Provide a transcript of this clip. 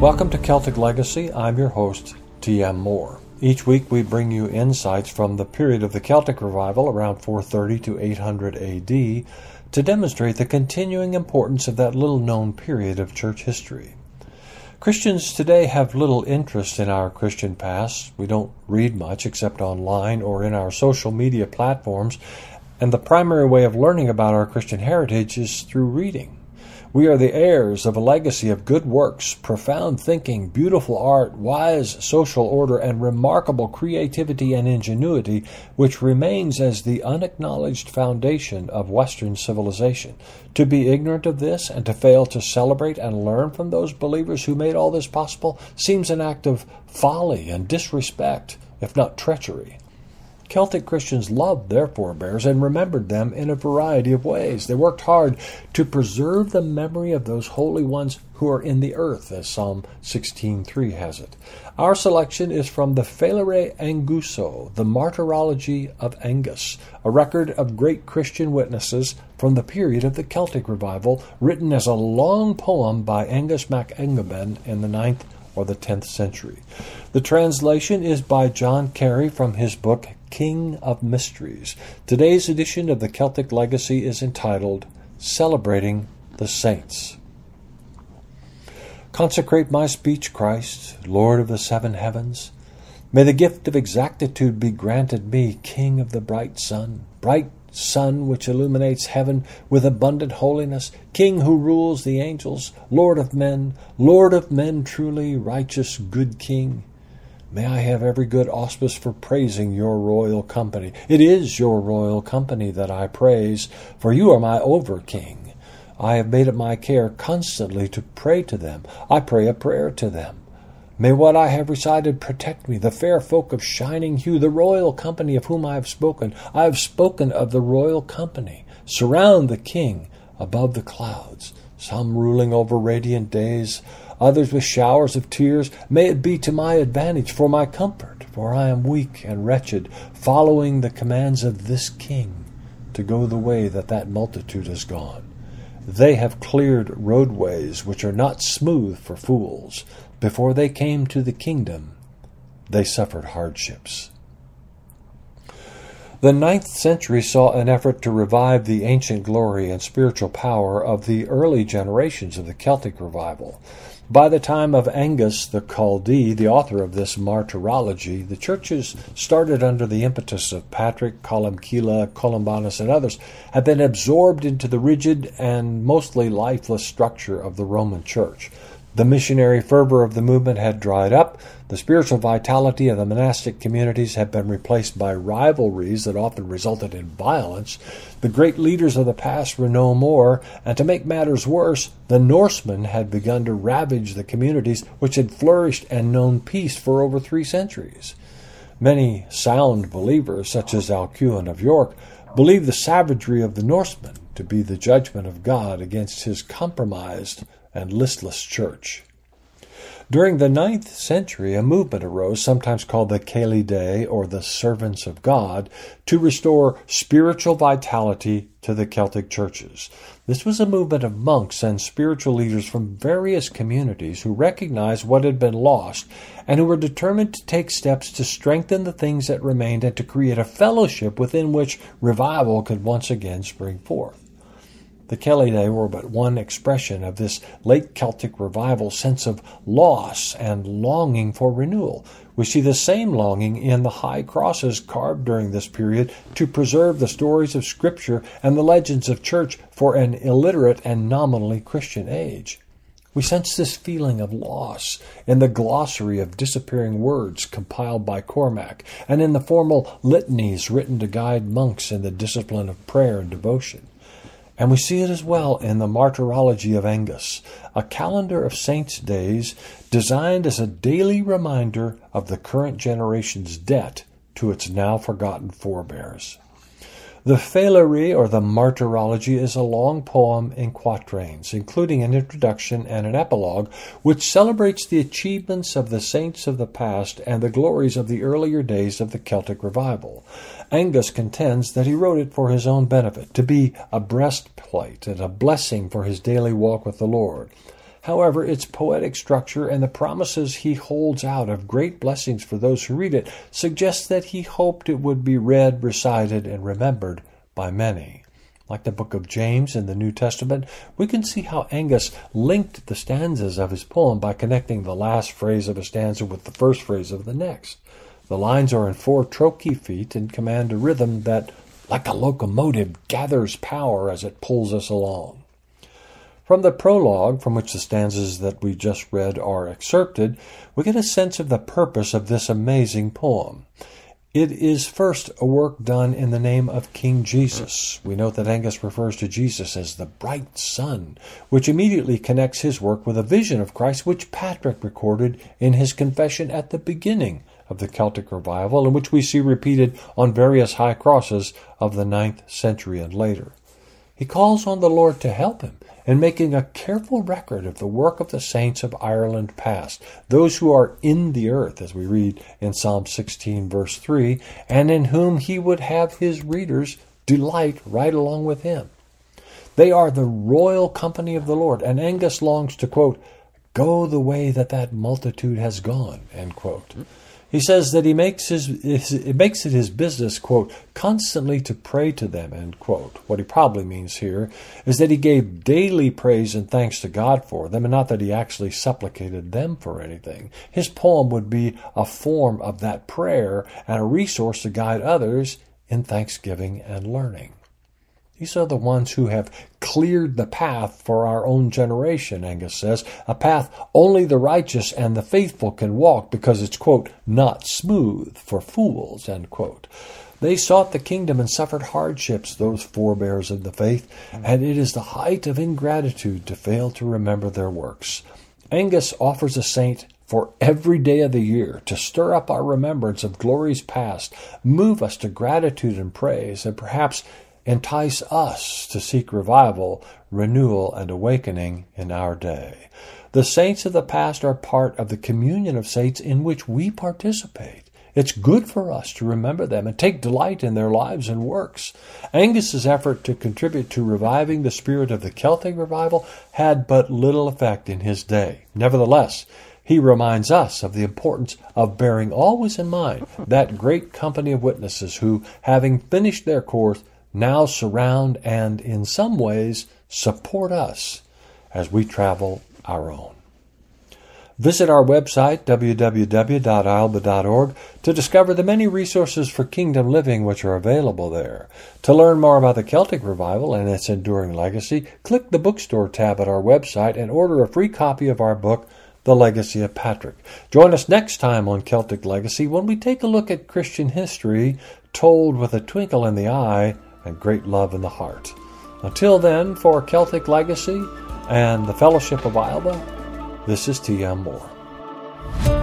Welcome to Celtic Legacy. I'm your host, T.M. Moore. Each week we bring you insights from the period of the Celtic revival around 430 to 800 AD to demonstrate the continuing importance of that little known period of church history. Christians today have little interest in our Christian past. We don't read much except online or in our social media platforms, and the primary way of learning about our Christian heritage is through reading. We are the heirs of a legacy of good works, profound thinking, beautiful art, wise social order, and remarkable creativity and ingenuity, which remains as the unacknowledged foundation of Western civilization. To be ignorant of this and to fail to celebrate and learn from those believers who made all this possible seems an act of folly and disrespect, if not treachery. Celtic Christians loved their forebears and remembered them in a variety of ways. They worked hard to preserve the memory of those holy ones who are in the earth, as Psalm 16:3 has it. Our selection is from the Félire Anguso, the Martyrology of Angus, a record of great Christian witnesses from the period of the Celtic revival, written as a long poem by Angus mac Aingbean in the ninth or the 10th century. The translation is by John Carey from his book King of Mysteries. Today's edition of the Celtic Legacy is entitled Celebrating the Saints. Consecrate my speech, Christ, Lord of the seven heavens. May the gift of exactitude be granted me, King of the bright sun, bright sun which illuminates heaven with abundant holiness, King who rules the angels, Lord of men, Lord of men truly, righteous, good King. May I have every good auspice for praising your royal company. It is your royal company that I praise, for you are my over king. I have made it my care constantly to pray to them. I pray a prayer to them. May what I have recited protect me, the fair folk of shining hue, the royal company of whom I have spoken. I have spoken of the royal company. Surround the king above the clouds, some ruling over radiant days, others with showers of tears. May it be to my advantage, for my comfort, for I am weak and wretched, following the commands of this king to go the way that that multitude has gone. They have cleared roadways which are not smooth for fools. Before they came to the kingdom, they suffered hardships. The ninth century saw an effort to revive the ancient glory and spiritual power of the early generations of the Celtic revival. By the time of Angus the Culdee, the author of this martyrology, the churches started under the impetus of Patrick, Columbcille, Columbanus, and others, had been absorbed into the rigid and mostly lifeless structure of the Roman Church. The missionary fervor of the movement had dried up. The spiritual vitality of the monastic communities had been replaced by rivalries that often resulted in violence. The great leaders of the past were no more, and to make matters worse, the Norsemen had begun to ravage the communities which had flourished and known peace for over three centuries. Many sound believers, such as Alcuin of York, believed the savagery of the Norsemen to be the judgment of God against his compromised and listless church. During the ninth century, a movement arose, sometimes called the Célidae or the Servants of God, to restore spiritual vitality to the Celtic churches. This was a movement of monks and spiritual leaders from various communities who recognized what had been lost and who were determined to take steps to strengthen the things that remained and to create a fellowship within which revival could once again spring forth. The Célidae were but one expression of this late Celtic revival sense of loss and longing for renewal. We see the same longing in the high crosses carved during this period to preserve the stories of Scripture and the legends of church for an illiterate and nominally Christian age. We sense this feeling of loss in the glossary of disappearing words compiled by Cormac and in the formal litanies written to guide monks in the discipline of prayer and devotion. And we see it as well in the Martyrology of Angus, a calendar of saints' days designed as a daily reminder of the current generation's debt to its now forgotten forebears. The Félire, or the Martyrology, is a long poem in quatrains, including an introduction and an epilogue, which celebrates the achievements of the saints of the past and the glories of the earlier days of the Celtic revival. Angus contends that he wrote it for his own benefit, to be a breastplate and a blessing for his daily walk with the Lord. However, its poetic structure and the promises he holds out of great blessings for those who read it suggest that he hoped it would be read, recited, and remembered by many. Like the book of James in the New Testament, we can see how Angus linked the stanzas of his poem by connecting the last phrase of a stanza with the first phrase of the next. The lines are in four trochee feet and command a rhythm that, like a locomotive, gathers power as it pulls us along. From the prologue, from which the stanzas that we just read are excerpted, we get a sense of the purpose of this amazing poem. It is first a work done in the name of King Jesus. We note that Angus refers to Jesus as the bright sun, which immediately connects his work with a vision of Christ which Patrick recorded in his confession at the beginning of the Celtic revival, and which we see repeated on various high crosses of the ninth century and later. He calls on the Lord to help him in making a careful record of the work of the saints of Ireland past, those who are in the earth, as we read in Psalm 16, verse 3, and in whom he would have his readers delight right along with him. They are the royal company of the Lord, and Angus longs to, quote, go the way that that multitude has gone, end quote. He says that he makes his, his it makes it his business, quote, constantly to pray to them, end quote. What he probably means here is that he gave daily praise and thanks to God for them, and not that he actually supplicated them for anything. His poem would be a form of that prayer and a resource to guide others in thanksgiving and learning. These are the ones who have cleared the path for our own generation, Angus says, a path only the righteous and the faithful can walk because it's, quote, not smooth for fools, end quote. They sought the kingdom and suffered hardships, those forebears of the faith, and it is the height of ingratitude to fail to remember their works. Angus offers a saint for every day of the year to stir up our remembrance of glories past, move us to gratitude and praise, and perhaps entice us to seek revival, renewal, and awakening in our day. The saints of the past are part of the communion of saints in which we participate. It's good for us to remember them and take delight in their lives and works. Angus's effort to contribute to reviving the spirit of the Celtic revival had but little effect in his day. Nevertheless, he reminds us of the importance of bearing always in mind that great company of witnesses who, having finished their course, now surround and, in some ways, support us as we travel our own. Visit our website, www.ailbe.org, to discover the many resources for kingdom living which are available there. To learn more about the Celtic Revival and its enduring legacy, click the bookstore tab at our website and order a free copy of our book, The Legacy of Patrick. Join us next time on Celtic Legacy when we take a look at Christian history told with a twinkle in the eye and great love in the heart. Until then, for Celtic Legacy and the Fellowship of Ailbe, this is T.M. Moore.